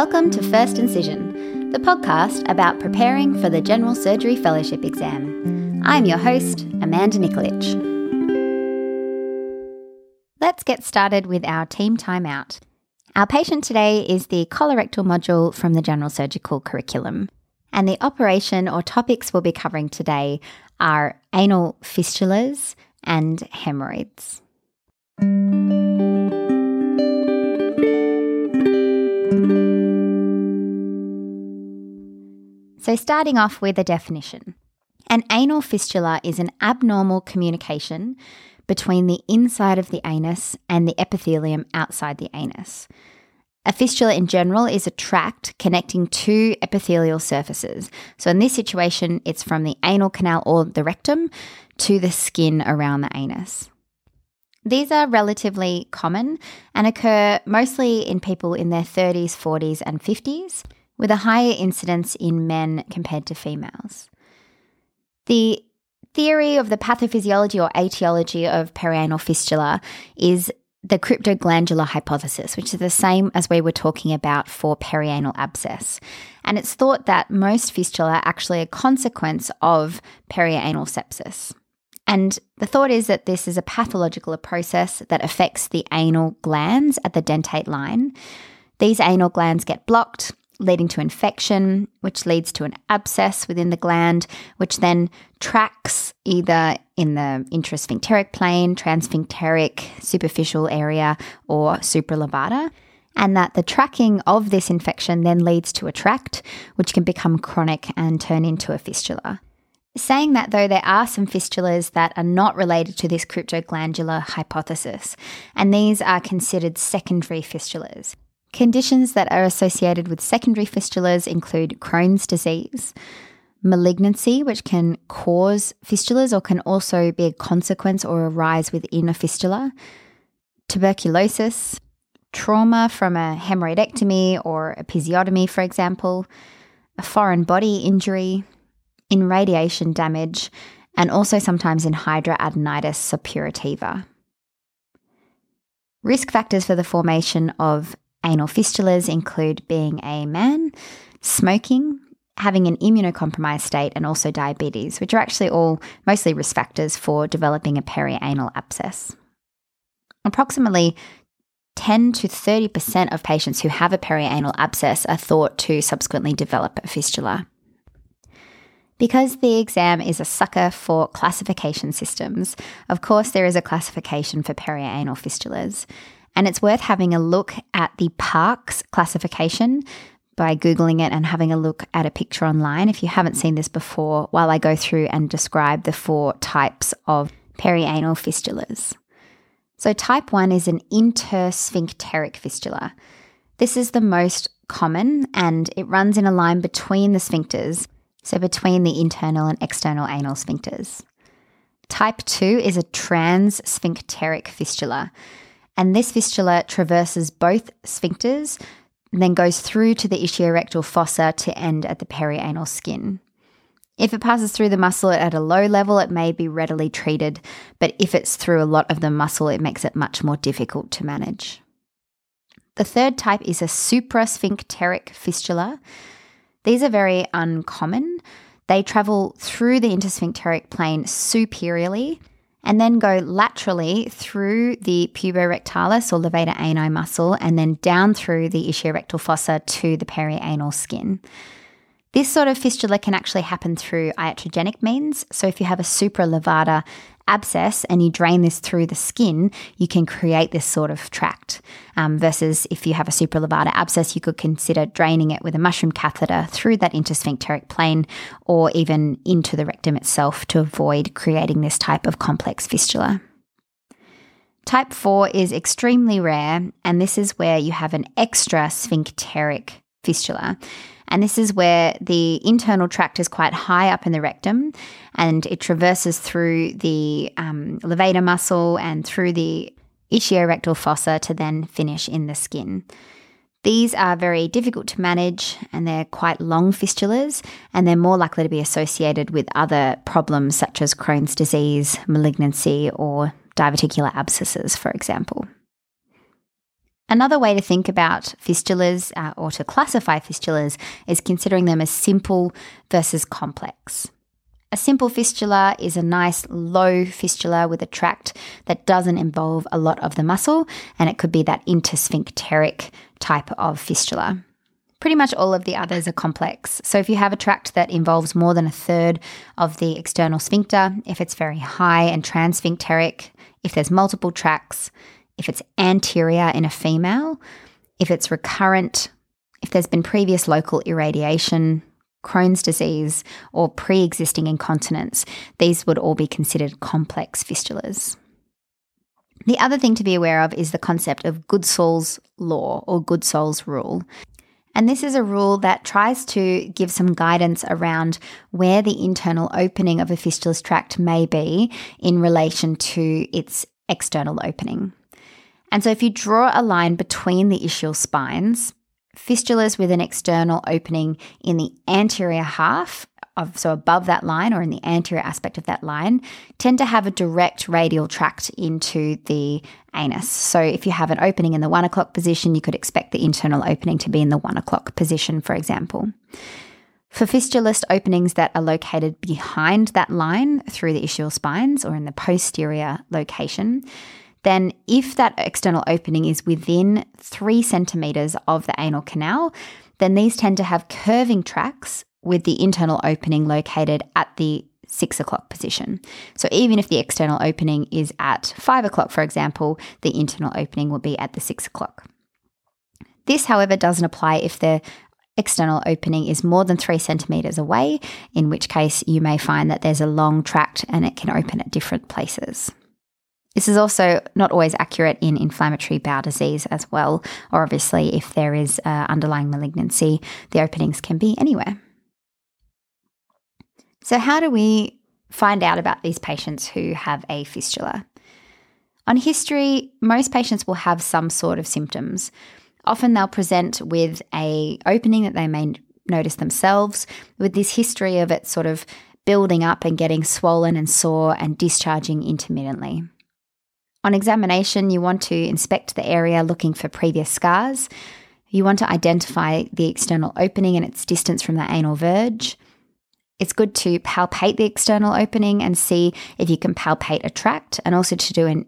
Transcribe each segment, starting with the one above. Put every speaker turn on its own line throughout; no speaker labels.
Welcome to First Incision, the podcast about preparing for the General Surgery Fellowship exam. I'm your host, Amanda Nikolic. Let's get started with our team timeout. Our patient today is the colorectal module from the General Surgical curriculum. And the operation or topics we'll be covering today are anal fistulas and hemorrhoids. So, starting off with a definition an anal fistula is an abnormal communication between the inside of the anus and the epithelium outside the anus. A fistula in general is a tract connecting two epithelial surfaces. So, in this situation, it's from the anal canal or the rectum to the skin around the anus. These are relatively common and occur mostly in people in their 30s, 40s, and 50s, with a higher incidence in men compared to females. The theory of the pathophysiology or etiology of perianal fistula is the cryptoglandular hypothesis, which is the same as we were talking about for perianal abscess. And it's thought that most fistula are actually a consequence of perianal sepsis. And the thought is that this is a pathological process that affects the anal glands at the dentate line. These anal glands get blocked, leading to infection, which leads to an abscess within the gland, which then tracks either in the intrasphincteric plane, transsphincteric superficial area, or supralevator. And that the tracking of this infection then leads to a tract, which can become chronic and turn into a fistula. Saying that, though, there are some fistulas that are not related to this cryptoglandular hypothesis, and these are considered secondary fistulas. Conditions that are associated with secondary fistulas include Crohn's disease, malignancy, which can cause fistulas or can also be a consequence or arise within a fistula, tuberculosis, trauma from a hemorrhoidectomy or episiotomy, for example, a foreign body injury, in radiation damage, and also sometimes in hidradenitis suppurativa. Risk factors for the formation of anal fistulas include being a man, smoking, having an immunocompromised state, and also diabetes, which are actually all mostly risk factors for developing a perianal abscess. Approximately 10 to 30% of patients who have a perianal abscess are thought to subsequently develop a fistula. Because the exam is a sucker for classification systems, of course, there is a classification for perianal fistulas. And it's worth having a look at the Parks classification by Googling it and having a look at a picture online if you haven't seen this before, while I go through and describe the four types of perianal fistulas. So, type 1 is an intersphincteric fistula. This is the most common and it runs in a line between the sphincters so between the internal and external anal sphincters. Type 2 is a transsphincteric fistula, and this fistula traverses both sphincters then goes through to the ischiorectal fossa to end at the perianal skin. If it passes through the muscle at a low level, it may be readily treated, but if it's through a lot of the muscle, it makes it much more difficult to manage. The third type is a suprasphincteric fistula, these are very uncommon. They travel through the intersphincteric plane superiorly and then go laterally through the puborectalis or levator ani muscle and then down through the ischiorectal fossa to the perianal skin. This sort of fistula can actually happen through iatrogenic means. So, if you have a supralevator abscess and you drain this through the skin, you can create this sort of tract. Um, versus if you have a supralevator abscess, you could consider draining it with a mushroom catheter through that intersphincteric plane or even into the rectum itself to avoid creating this type of complex fistula. Type 4 is extremely rare, and this is where you have an extra sphincteric fistula. And this is where the internal tract is quite high up in the rectum and it traverses through the um, levator muscle and through the ischiorectal fossa to then finish in the skin. These are very difficult to manage and they're quite long fistulas and they're more likely to be associated with other problems such as Crohn's disease, malignancy, or diverticular abscesses, for example. Another way to think about fistulas uh, or to classify fistulas is considering them as simple versus complex. A simple fistula is a nice low fistula with a tract that doesn't involve a lot of the muscle, and it could be that intersphincteric type of fistula. Pretty much all of the others are complex. So, if you have a tract that involves more than a third of the external sphincter, if it's very high and transsphincteric, if there's multiple tracts, if it's anterior in a female, if it's recurrent, if there's been previous local irradiation, Crohn's disease, or pre existing incontinence, these would all be considered complex fistulas. The other thing to be aware of is the concept of Goodsall's law or Goodsall's rule. And this is a rule that tries to give some guidance around where the internal opening of a fistulous tract may be in relation to its external opening. And so if you draw a line between the ischial spines, fistulas with an external opening in the anterior half of, so above that line or in the anterior aspect of that line, tend to have a direct radial tract into the anus. So if you have an opening in the one o'clock position, you could expect the internal opening to be in the one o'clock position, for example. For fistulous openings that are located behind that line through the ischial spines or in the posterior location, then if that external opening is within three centimeters of the anal canal, then these tend to have curving tracks with the internal opening located at the six o'clock position. So even if the external opening is at five o'clock, for example, the internal opening will be at the six o'clock. This, however, doesn't apply if the external opening is more than three centimeters away, in which case you may find that there's a long tract and it can open at different places. This is also not always accurate in inflammatory bowel disease as well, or obviously, if there is uh, underlying malignancy, the openings can be anywhere. So, how do we find out about these patients who have a fistula? On history, most patients will have some sort of symptoms. Often they'll present with a opening that they may notice themselves, with this history of it sort of building up and getting swollen and sore and discharging intermittently. On examination, you want to inspect the area looking for previous scars. You want to identify the external opening and its distance from the anal verge. It's good to palpate the external opening and see if you can palpate a tract, and also to do an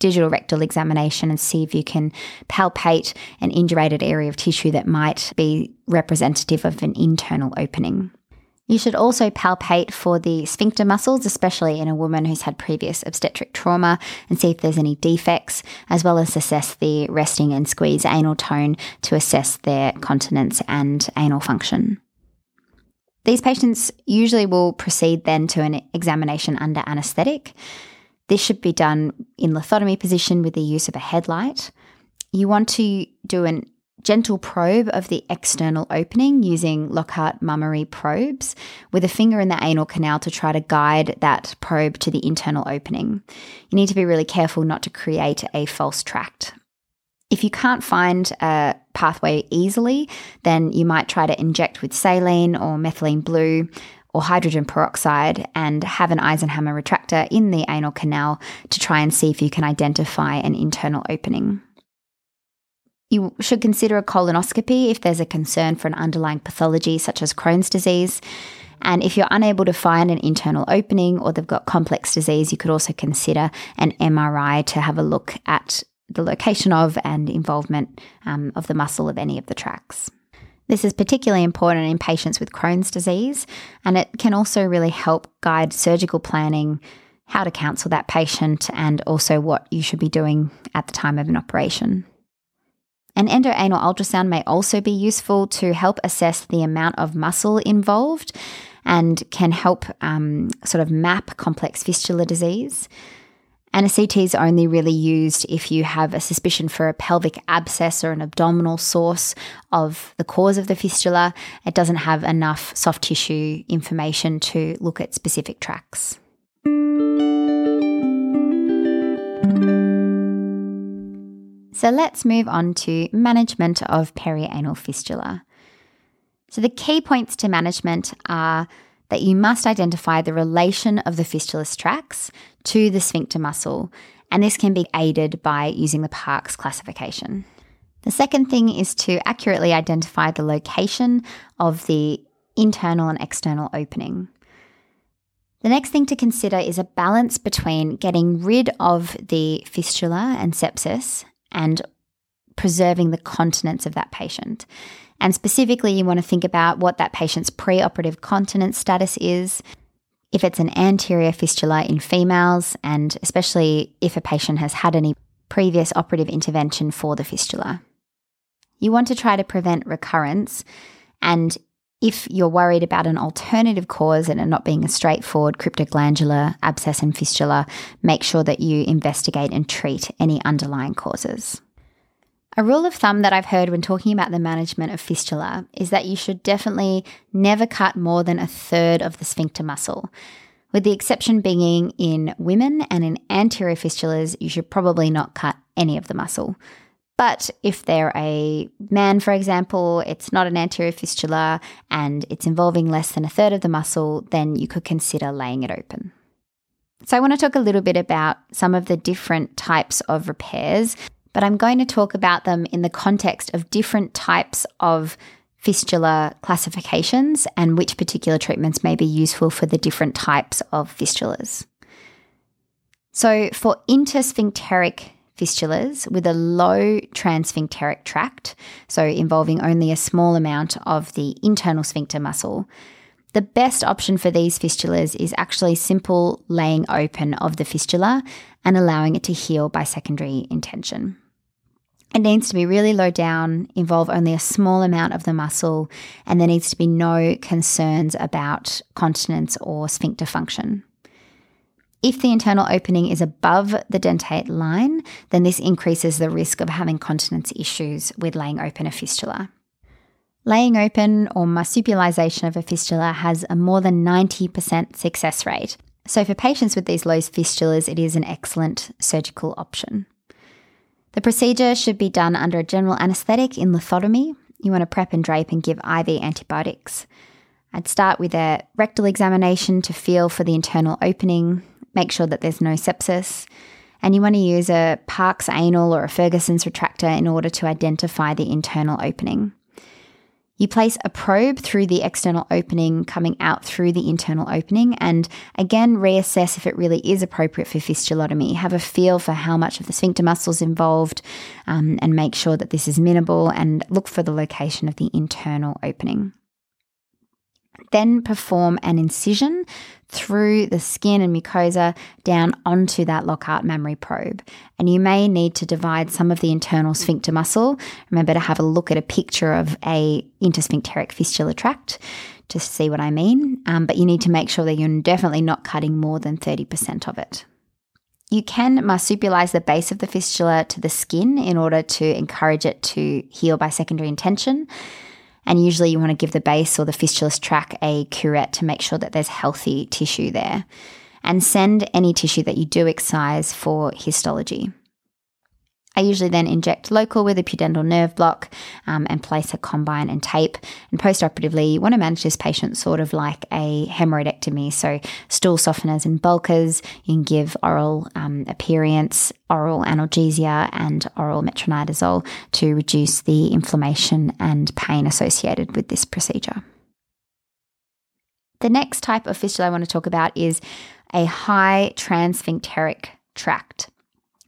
digital rectal examination and see if you can palpate an indurated area of tissue that might be representative of an internal opening. You should also palpate for the sphincter muscles, especially in a woman who's had previous obstetric trauma, and see if there's any defects, as well as assess the resting and squeeze anal tone to assess their continence and anal function. These patients usually will proceed then to an examination under anaesthetic. This should be done in lithotomy position with the use of a headlight. You want to do an gentle probe of the external opening using Lockhart Mummery probes with a finger in the anal canal to try to guide that probe to the internal opening. You need to be really careful not to create a false tract. If you can't find a pathway easily, then you might try to inject with saline or methylene blue or hydrogen peroxide and have an Eisenhammer retractor in the anal canal to try and see if you can identify an internal opening. You should consider a colonoscopy if there's a concern for an underlying pathology such as Crohn's disease. And if you're unable to find an internal opening or they've got complex disease, you could also consider an MRI to have a look at the location of and involvement um, of the muscle of any of the tracts. This is particularly important in patients with Crohn's disease, and it can also really help guide surgical planning, how to counsel that patient, and also what you should be doing at the time of an operation. An endoanal ultrasound may also be useful to help assess the amount of muscle involved and can help um, sort of map complex fistula disease. And a CT is only really used if you have a suspicion for a pelvic abscess or an abdominal source of the cause of the fistula. It doesn't have enough soft tissue information to look at specific tracts. So let's move on to management of perianal fistula. So the key points to management are that you must identify the relation of the fistulous tracts to the sphincter muscle, and this can be aided by using the Parks classification. The second thing is to accurately identify the location of the internal and external opening. The next thing to consider is a balance between getting rid of the fistula and sepsis and preserving the continence of that patient. And specifically, you want to think about what that patient's preoperative continence status is, if it's an anterior fistula in females, and especially if a patient has had any previous operative intervention for the fistula. You want to try to prevent recurrence, and if you're worried about an alternative cause and it not being a straightforward cryptoglandular abscess and fistula, make sure that you investigate and treat any underlying causes. A rule of thumb that I've heard when talking about the management of fistula is that you should definitely never cut more than a third of the sphincter muscle. With the exception being in women and in anterior fistulas, you should probably not cut any of the muscle. But if they're a man, for example, it's not an anterior fistula and it's involving less than a third of the muscle, then you could consider laying it open. So, I want to talk a little bit about some of the different types of repairs but I'm going to talk about them in the context of different types of fistula classifications and which particular treatments may be useful for the different types of fistulas. So, for intersphincteric fistulas with a low transsphincteric tract, so involving only a small amount of the internal sphincter muscle, the best option for these fistulas is actually simple laying open of the fistula and allowing it to heal by secondary intention. It needs to be really low down, involve only a small amount of the muscle, and there needs to be no concerns about continence or sphincter function. If the internal opening is above the dentate line, then this increases the risk of having continence issues with laying open a fistula. Laying open or marsupialization of a fistula has a more than 90% success rate. So, for patients with these low fistulas, it is an excellent surgical option. The procedure should be done under a general anaesthetic in lithotomy. You want to prep and drape and give IV antibiotics. I'd start with a rectal examination to feel for the internal opening, make sure that there's no sepsis, and you want to use a Parks anal or a Ferguson's retractor in order to identify the internal opening. You place a probe through the external opening coming out through the internal opening and again reassess if it really is appropriate for fistulotomy. Have a feel for how much of the sphincter muscles involved um, and make sure that this is minimal and look for the location of the internal opening. Then perform an incision through the skin and mucosa down onto that Lockhart Mummery probe. And you may need to divide some of the internal sphincter muscle. Remember to have a look at a picture of a intersphincteric fistula tract to see what I mean. Um, but you need to make sure that you're definitely not cutting more than 30% of it. You can marsupialize the base of the fistula to the skin in order to encourage it to heal by secondary intention. And usually you want to give the base or the fistulous tract a curette to make sure that there's healthy tissue there. And send any tissue that you do excise for histology. I usually then inject local with a pudendal nerve block um, and place a combine and tape. And postoperatively, you want to manage this patient sort of like a hemorrhoidectomy. So, stool softeners and bulkers. You can give oral um, aperients, oral analgesia, and oral metronidazole to reduce the inflammation and pain associated with this procedure. The next type of fistula I want to talk about is a high transsphincteric tract.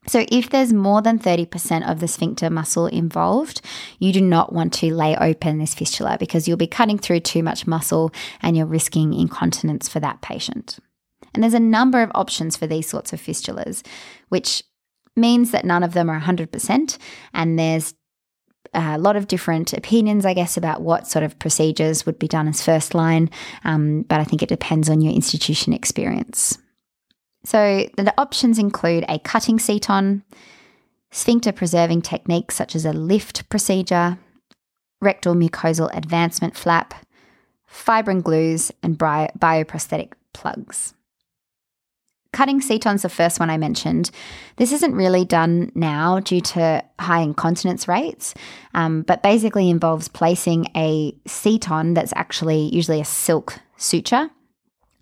So, if there's more than 30% of the sphincter muscle involved, you do not want to lay open this fistula because you'll be cutting through too much muscle and you're risking incontinence for that patient. And there's a number of options for these sorts of fistulas, which means that none of them are 100%. And there's a lot of different opinions, I guess, about what sort of procedures would be done as first line. Um, but I think it depends on your institution experience. So the options include a cutting seton, sphincter preserving techniques such as a lift procedure, rectal mucosal advancement flap, fibrin glues, and bio- bioprosthetic plugs. Cutting seton's the first one I mentioned. This isn't really done now due to high incontinence rates, um, but basically involves placing a seton that's actually usually a silk suture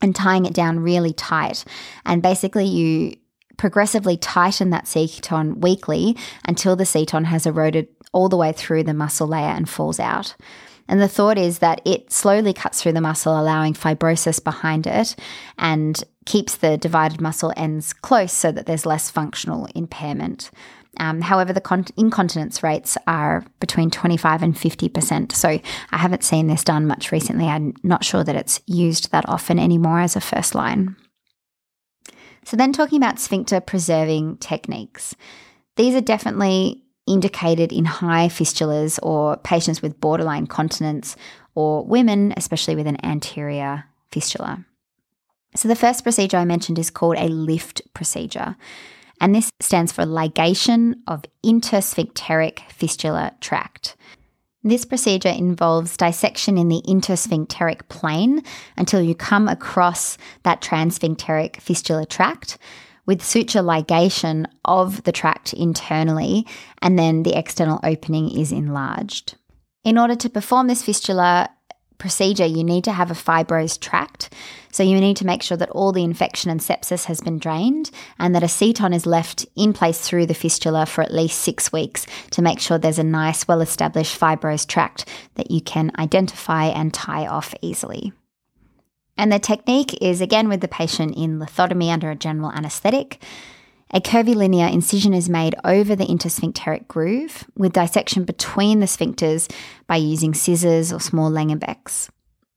and tying it down really tight. And basically, you progressively tighten that seton weekly until the seton has eroded all the way through the muscle layer and falls out. And the thought is that it slowly cuts through the muscle, allowing fibrosis behind it and keeps the divided muscle ends close so that there's less functional impairment. Um, however, the con- incontinence rates are between 25 and 50%. So I haven't seen this done much recently. I'm not sure that it's used that often anymore as a first line. So, then talking about sphincter preserving techniques, these are definitely indicated in high fistulas or patients with borderline continence or women, especially with an anterior fistula. So, the first procedure I mentioned is called a lift procedure, and this stands for ligation of intersphincteric fistula tract. This procedure involves dissection in the intersphincteric plane until you come across that transsphincteric fistula tract with suture ligation of the tract internally, and then the external opening is enlarged. In order to perform this fistula procedure, you need to have a fibrosed tract. So you need to make sure that all the infection and sepsis has been drained and that a seton is left in place through the fistula for at least six weeks to make sure there's a nice, well established fibrosed tract that you can identify and tie off easily. And the technique is again with the patient in lithotomy under a general anaesthetic. A curvilinear incision is made over the intersphincteric groove with dissection between the sphincters by using scissors or small Langenbecks.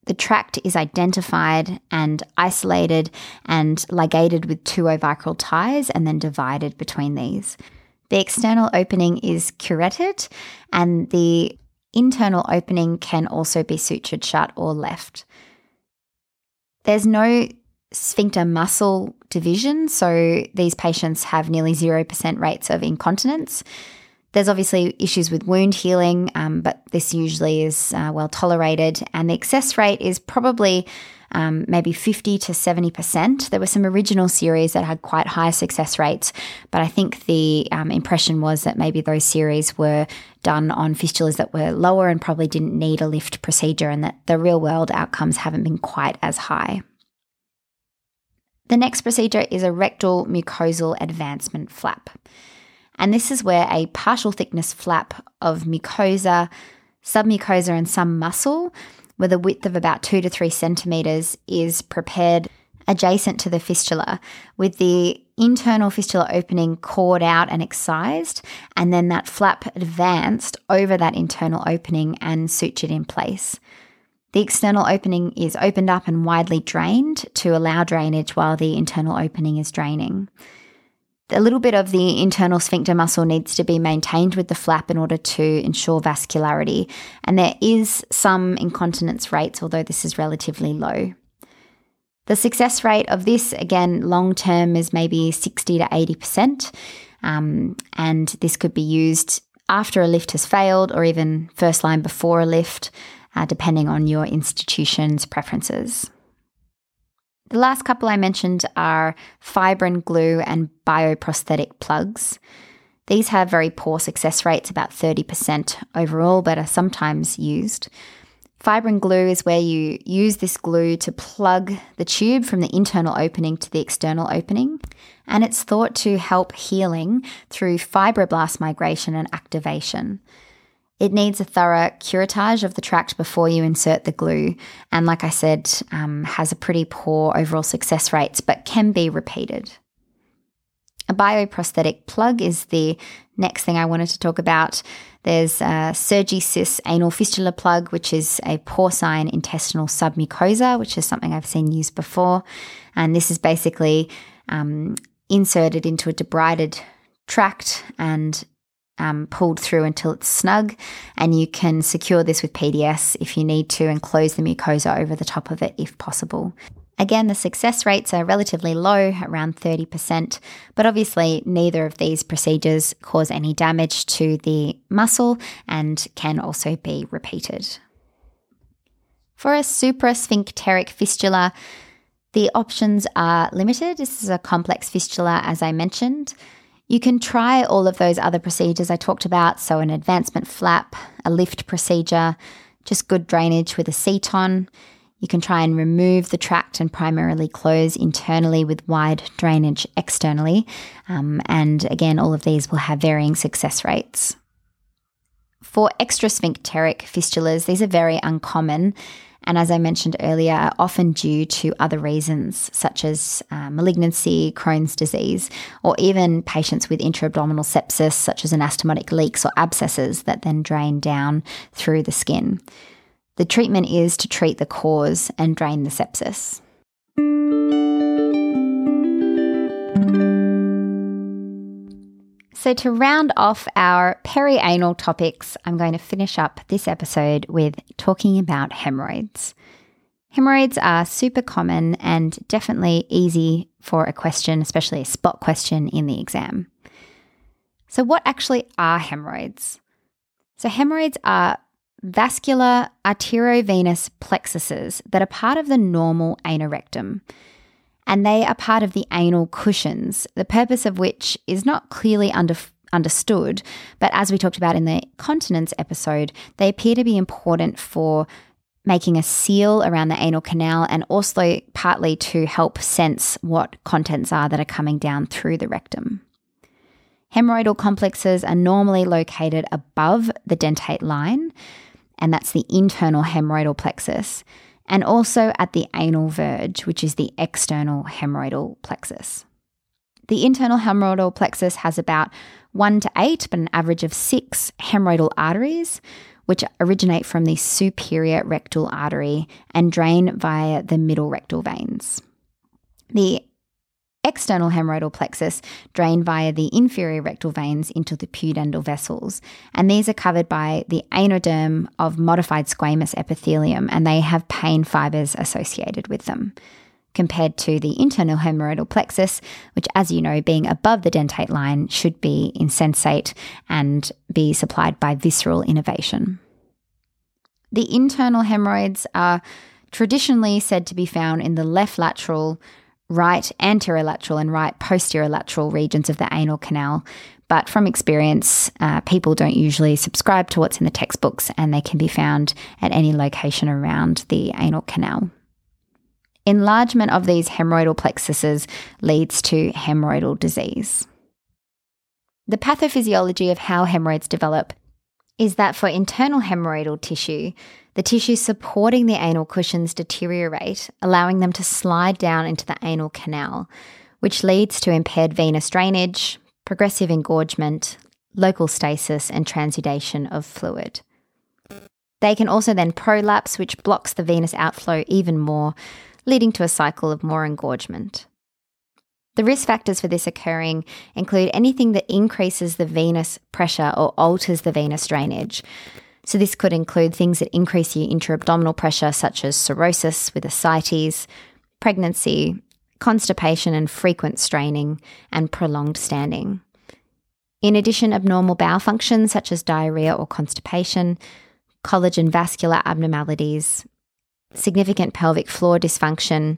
The tract is identified and isolated and ligated with two ovicrial ties and then divided between these. The external opening is curetted and the internal opening can also be sutured shut or left. There's no sphincter muscle division, so these patients have nearly 0% rates of incontinence. There's obviously issues with wound healing, um, but this usually is uh, well tolerated, and the excess rate is probably um, maybe 50 to 70%. There were some original series that had quite high success rates, but I think the um, impression was that maybe those series were done on fistulas that were lower and probably didn't need a lift procedure, and that the real world outcomes haven't been quite as high. The next procedure is a rectal mucosal advancement flap. And this is where a partial thickness flap of mucosa, submucosa, and some muscle with a width of about two to three centimeters is prepared adjacent to the fistula with the internal fistula opening cored out and excised, and then that flap advanced over that internal opening and sutured in place. The external opening is opened up and widely drained to allow drainage while the internal opening is draining. A little bit of the internal sphincter muscle needs to be maintained with the flap in order to ensure vascularity, and there is some incontinence rates, although this is relatively low. The success rate of this, again, long term, is maybe 60 to 80%, um, and this could be used after a lift has failed or even first line before a lift, uh, depending on your institution's preferences. The last couple I mentioned are fibrin glue and bioprosthetic plugs. These have very poor success rates, about 30% overall, but are sometimes used. Fibrin glue is where you use this glue to plug the tube from the internal opening to the external opening, and it's thought to help healing through fibroblast migration and activation. It needs a thorough curettage of the tract before you insert the glue, and like I said, um, has a pretty poor overall success rates, but can be repeated. A bioprosthetic plug is the next thing I wanted to talk about. There's a Surgisis anal fistula plug, which is a porcine intestinal submucosa, which is something I've seen used before. And this is basically um, inserted into a debrided tract and um, pulled through until it's snug. And you can secure this with PDS if you need to and close the mucosa over the top of it if possible. Again, the success rates are relatively low, around 30%, but obviously neither of these procedures cause any damage to the muscle and can also be repeated. For a suprasphincteric fistula, the options are limited. This is a complex fistula, as I mentioned. You can try all of those other procedures I talked about, so an advancement flap, a lift procedure, just good drainage with a seton. You can try and remove the tract and primarily close internally with wide drainage externally. Um, and again, all of these will have varying success rates. For extrasphincteric fistulas, these are very uncommon and as I mentioned earlier, are often due to other reasons such as uh, malignancy, Crohn's disease, or even patients with intra-abdominal sepsis such as anastomotic leaks or abscesses that then drain down through the skin. The treatment is to treat the cause and drain the sepsis. So, to round off our perianal topics, I'm going to finish up this episode with talking about hemorrhoids. Hemorrhoids are super common and definitely easy for a question, especially a spot question in the exam. So, what actually are hemorrhoids? So, hemorrhoids are vascular arteriovenous plexuses that are part of the normal anorectum and they are part of the anal cushions, the purpose of which is not clearly under, understood. But as we talked about in the continence episode, they appear to be important for making a seal around the anal canal and also partly to help sense what contents are that are coming down through the rectum. Hemorrhoidal complexes are normally located above the dentate line, and that's the internal hemorrhoidal plexus and also at the anal verge, which is the external hemorrhoidal plexus. The internal hemorrhoidal plexus has about one to eight, but an average of six hemorrhoidal arteries, which originate from the superior rectal artery and drain via the middle rectal veins. The external hemorrhoidal plexus drain via the inferior rectal veins into the pudendal vessels. And these are covered by the anoderm of modified squamous epithelium, and they have pain fibers associated with them. Compared to the internal hemorrhoidal plexus, which, as you know, being above the dentate line, should be insensate and be supplied by visceral innervation. The internal hemorrhoids are traditionally said to be found in the left lateral, right anterolateral and right posterolateral regions of the anal canal. But from experience, uh, people don't usually subscribe to what's in the textbooks and they can be found at any location around the anal canal. Enlargement of these hemorrhoidal plexuses leads to hemorrhoidal disease. The pathophysiology of how hemorrhoids develop is that for internal hemorrhoidal tissue, the tissues supporting the anal cushions deteriorate, allowing them to slide down into the anal canal, which leads to impaired venous drainage, progressive engorgement, local stasis, and transudation of fluid. They can also then prolapse, which blocks the venous outflow even more, leading to a cycle of more engorgement. The risk factors for this occurring include anything that increases the venous pressure or alters the venous drainage, so, this could include things that increase your intra abdominal pressure, such as cirrhosis with ascites, pregnancy, constipation and frequent straining, and prolonged standing. In addition, abnormal bowel function, such as diarrhea or constipation, collagen vascular abnormalities, significant pelvic floor dysfunction,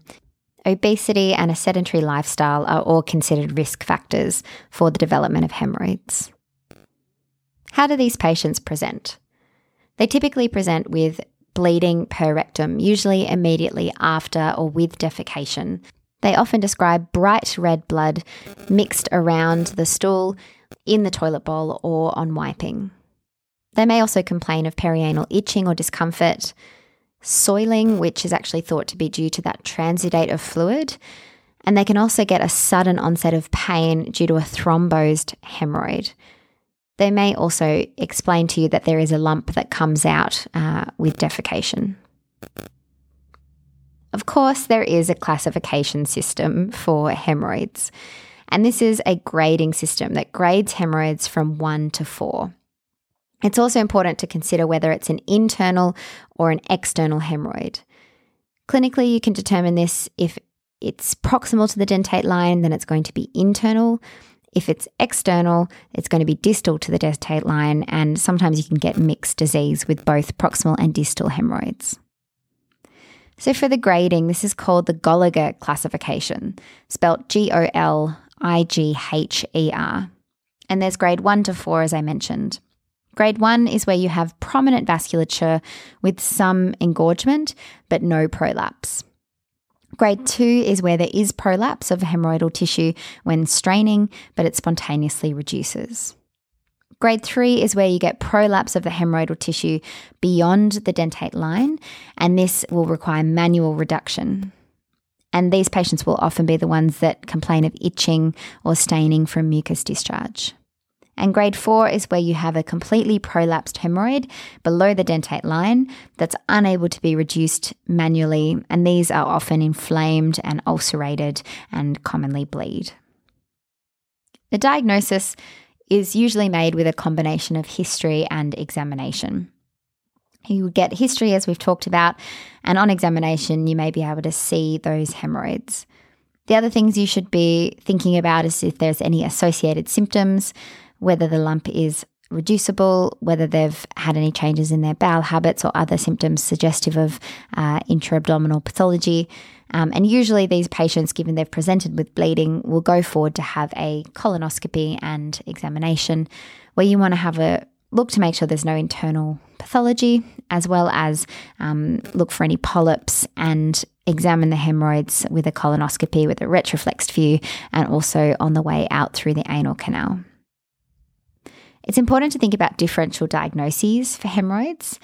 obesity, and a sedentary lifestyle are all considered risk factors for the development of hemorrhoids. How do these patients present? They typically present with bleeding per rectum, usually immediately after or with defecation. They often describe bright red blood mixed around the stool, in the toilet bowl, or on wiping. They may also complain of perianal itching or discomfort, soiling, which is actually thought to be due to that transudate of fluid, and they can also get a sudden onset of pain due to a thrombosed hemorrhoid. They may also explain to you that there is a lump that comes out uh, with defecation. Of course, there is a classification system for hemorrhoids, and this is a grading system that grades hemorrhoids from one to four. It's also important to consider whether it's an internal or an external hemorrhoid. Clinically, you can determine this if it's proximal to the dentate line, then it's going to be internal. If it's external, it's going to be distal to the dentate line, and sometimes you can get mixed disease with both proximal and distal hemorrhoids. So, for the grading, this is called the Goligher classification, spelt G O L I G H E R. And there's grade 1 to 4, as I mentioned. Grade 1 is where you have prominent vasculature with some engorgement, but no prolapse. Grade two is where there is prolapse of hemorrhoidal tissue when straining, but it spontaneously reduces. Grade three is where you get prolapse of the hemorrhoidal tissue beyond the dentate line, and this will require manual reduction. And these patients will often be the ones that complain of itching or staining from mucus discharge. And grade four is where you have a completely prolapsed hemorrhoid below the dentate line that's unable to be reduced manually. And these are often inflamed and ulcerated and commonly bleed. The diagnosis is usually made with a combination of history and examination. You would get history, as we've talked about, and on examination, you may be able to see those hemorrhoids. The other things you should be thinking about is if there's any associated symptoms, whether the lump is reducible, whether they've had any changes in their bowel habits or other symptoms suggestive of uh, intra-abdominal pathology. Um, and usually, these patients, given they've presented with bleeding, will go forward to have a colonoscopy and examination, where you want to have a look to make sure there's no internal pathology, as well as um, look for any polyps and examine the hemorrhoids with a colonoscopy with a retroflexed view, and also on the way out through the anal canal. It's important to think about differential diagnoses for hemorrhoids.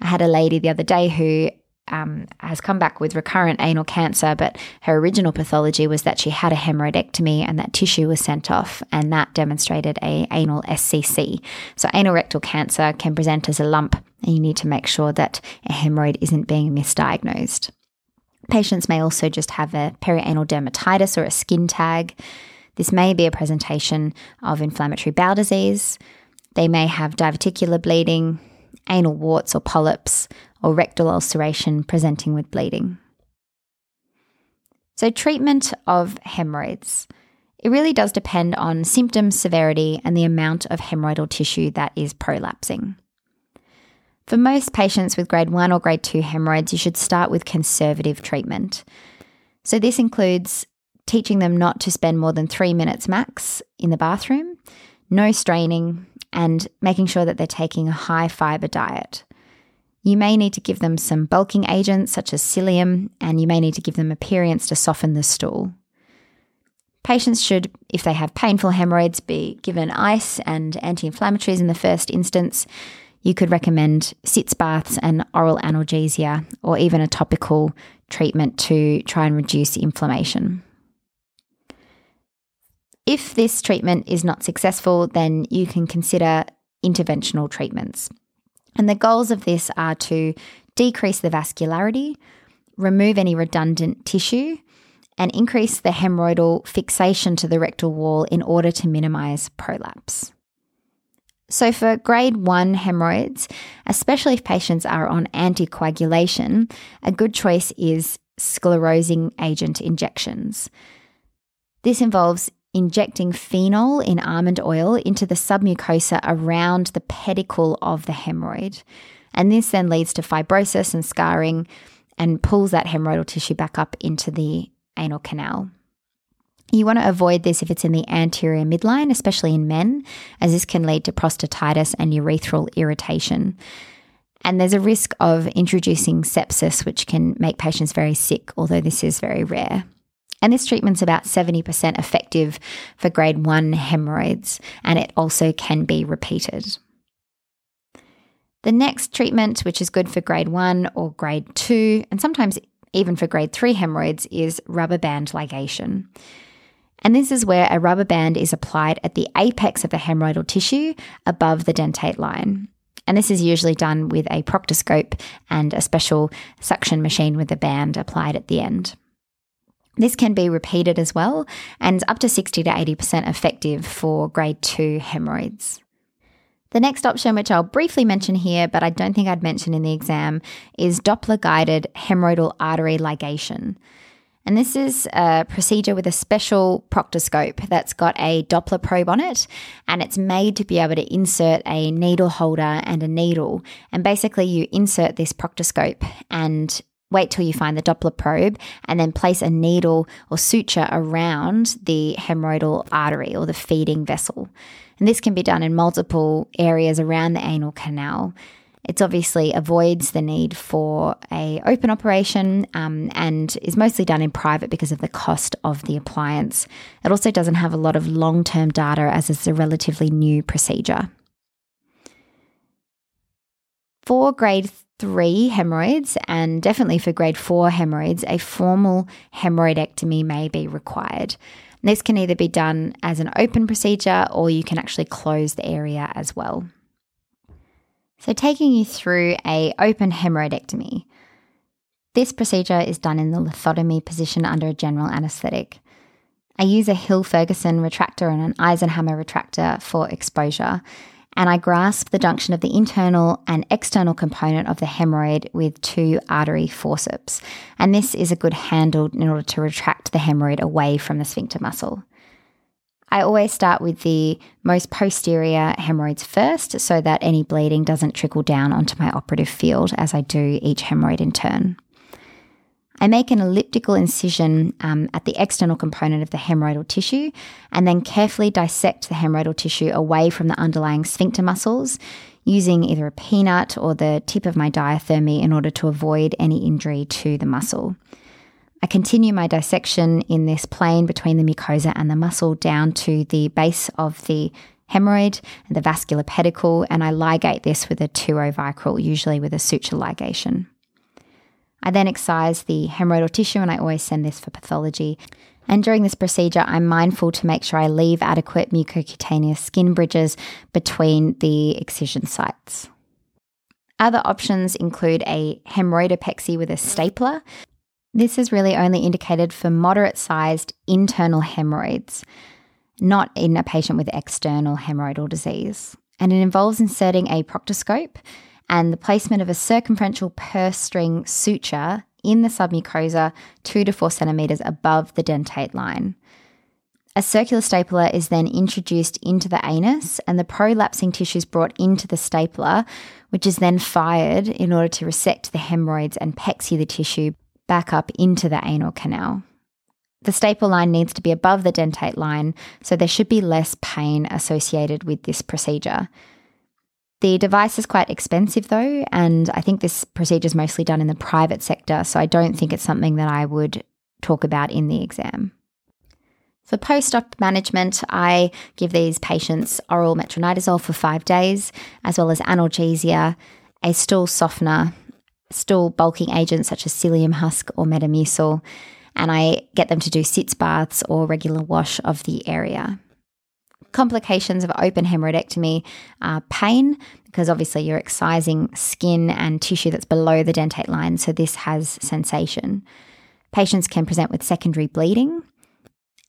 I had a lady the other day who um, has come back with recurrent anal cancer, but her original pathology was that she had a hemorrhoidectomy and that tissue was sent off, and that demonstrated a anal SCC. So anal rectal cancer can present as a lump, and you need to make sure that a hemorrhoid isn't being misdiagnosed. Patients may also just have a perianal dermatitis or a skin tag. This may be a presentation of inflammatory bowel disease, they may have diverticular bleeding, anal warts or polyps, or rectal ulceration presenting with bleeding. So, treatment of hemorrhoids. It really does depend on symptom severity and the amount of hemorrhoidal tissue that is prolapsing. For most patients with grade 1 or grade 2 hemorrhoids, you should start with conservative treatment. So, this includes teaching them not to spend more than three minutes max in the bathroom, no straining, and making sure that they're taking a high fiber diet. You may need to give them some bulking agents such as psyllium, and you may need to give them aperients to soften the stool. Patients should, if they have painful hemorrhoids, be given ice and anti inflammatories in the first instance. You could recommend sitz baths and oral analgesia, or even a topical treatment to try and reduce inflammation. If this treatment is not successful, then you can consider interventional treatments. And the goals of this are to decrease the vascularity, remove any redundant tissue, and increase the hemorrhoidal fixation to the rectal wall in order to minimize prolapse. So, for grade 1 hemorrhoids, especially if patients are on anticoagulation, a good choice is sclerosing agent injections. This involves injecting phenol in almond oil into the submucosa around the pedicle of the hemorrhoid. And this then leads to fibrosis and scarring and pulls that hemorrhoidal tissue back up into the anal canal. You want to avoid this if it's in the anterior midline, especially in men, as this can lead to prostatitis and urethral irritation. And there's a risk of introducing sepsis, which can make patients very sick, although this is very rare. And this treatment's about 70% effective for grade 1 hemorrhoids, and it also can be repeated. The next treatment, which is good for grade 1 or grade 2, and sometimes even for grade 3 hemorrhoids, is rubber band ligation. And this is where a rubber band is applied at the apex of the hemorrhoidal tissue above the dentate line. And this is usually done with a proctoscope and a special suction machine with a band applied at the end. This can be repeated as well and up to 60 to 80% effective for grade 2 hemorrhoids. The next option, which I'll briefly mention here, but I don't think I'd mention in the exam, is Doppler guided hemorrhoidal artery ligation. And this is a procedure with a special proctoscope that's got a Doppler probe on it, and it's made to be able to insert a needle holder and a needle. And basically, you insert this proctoscope and wait till you find the Doppler probe and then place a needle or suture around the hemorrhoidal artery or the feeding vessel. And this can be done in multiple areas around the anal canal. It obviously avoids the need for a open operation um, and is mostly done in private because of the cost of the appliance. It also doesn't have a lot of long term data as it's a relatively new procedure. For grade three hemorrhoids, and definitely for grade four hemorrhoids, a formal hemorrhoidectomy may be required. This can either be done as an open procedure or you can actually close the area as well. So taking you through a open hemorrhoidectomy. This procedure is done in the lithotomy position under a general anaesthetic. I use a Hill Ferguson retractor and an Eisenhammer retractor for exposure, and I grasp the junction of the internal and external component of the hemorrhoid with two artery forceps. And this is a good handle in order to retract the hemorrhoid away from the sphincter muscle. I always start with the most posterior hemorrhoids first so that any bleeding doesn't trickle down onto my operative field as I do each hemorrhoid in turn. I make an elliptical incision um, at the external component of the hemorrhoidal tissue and then carefully dissect the hemorrhoidal tissue away from the underlying sphincter muscles using either a peanut or the tip of my diathermy in order to avoid any injury to the muscle. I continue my dissection in this plane between the mucosa and the muscle down to the base of the hemorrhoid and the vascular pedicle, and I ligate this with a 2O vicryl, usually with a suture ligation. I then excise the hemorrhoidal tissue and I always send this for pathology. And during this procedure, I'm mindful to make sure I leave adequate mucocutaneous skin bridges between the excision sites. Other options include a hemorrhoidopexy with a stapler. This is really only indicated for moderate sized internal hemorrhoids, not in a patient with external hemorrhoidal disease. And it involves inserting a proctoscope and the placement of a circumferential purse string suture in the submucosa two to four centimetres above the dentate line. A circular stapler is then introduced into the anus, and the prolapsing tissue is brought into the stapler, which is then fired in order to resect the hemorrhoids and pexy the tissue back up into the anal canal. The staple line needs to be above the dentate line, so there should be less pain associated with this procedure. The device is quite expensive though, and I think this procedure is mostly done in the private sector, so I don't think it's something that I would talk about in the exam. For post op management, I give these patients oral metronidazole for five days, as well as analgesia, a stool softener, stool bulking agents such as psyllium husk or metamucil, and I get them to do sitz baths or regular wash of the area. Complications of open hemorrhoidectomy are pain, because obviously you're excising skin and tissue that's below the dentate line, so this has sensation. Patients can present with secondary bleeding.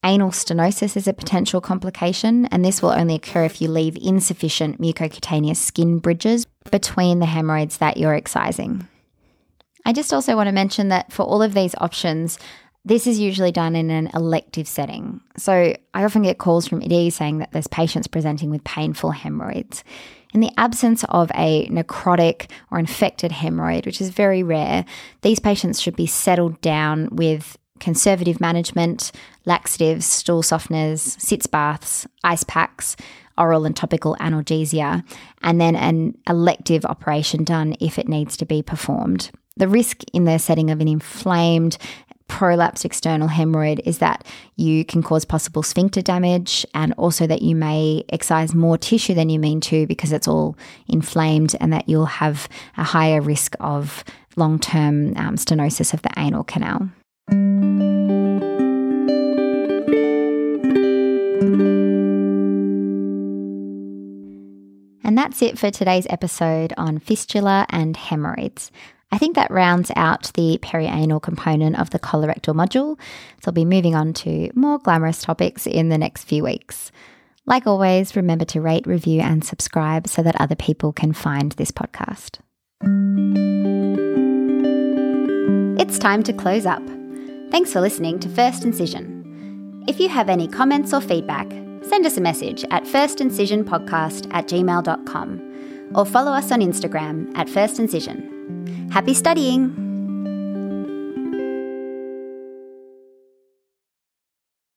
Anal stenosis is a potential complication, and this will only occur if you leave insufficient mucocutaneous skin bridges between the hemorrhoids that you're excising. I just also want to mention that for all of these options, this is usually done in an elective setting. So I often get calls from ED saying that there's patients presenting with painful hemorrhoids. In the absence of a necrotic or infected hemorrhoid, which is very rare, these patients should be settled down with conservative management, laxatives, stool softeners, sitz baths, ice packs, oral and topical analgesia, and then an elective operation done if it needs to be performed. The risk in the setting of an inflamed prolapsed external hemorrhoid is that you can cause possible sphincter damage and also that you may excise more tissue than you mean to because it's all inflamed and that you'll have a higher risk of long term um, stenosis of the anal canal. And that's it for today's episode on fistula and hemorrhoids. I think that rounds out the perianal component of the colorectal module. So I'll be moving on to more glamorous topics in the next few weeks. Like always, remember to rate, review, and subscribe so that other people can find this podcast. It's time to close up. Thanks for listening to First Incision. If you have any comments or feedback, send us a message at firstincisionpodcast at gmail.com or follow us on Instagram at First Incision. Happy studying!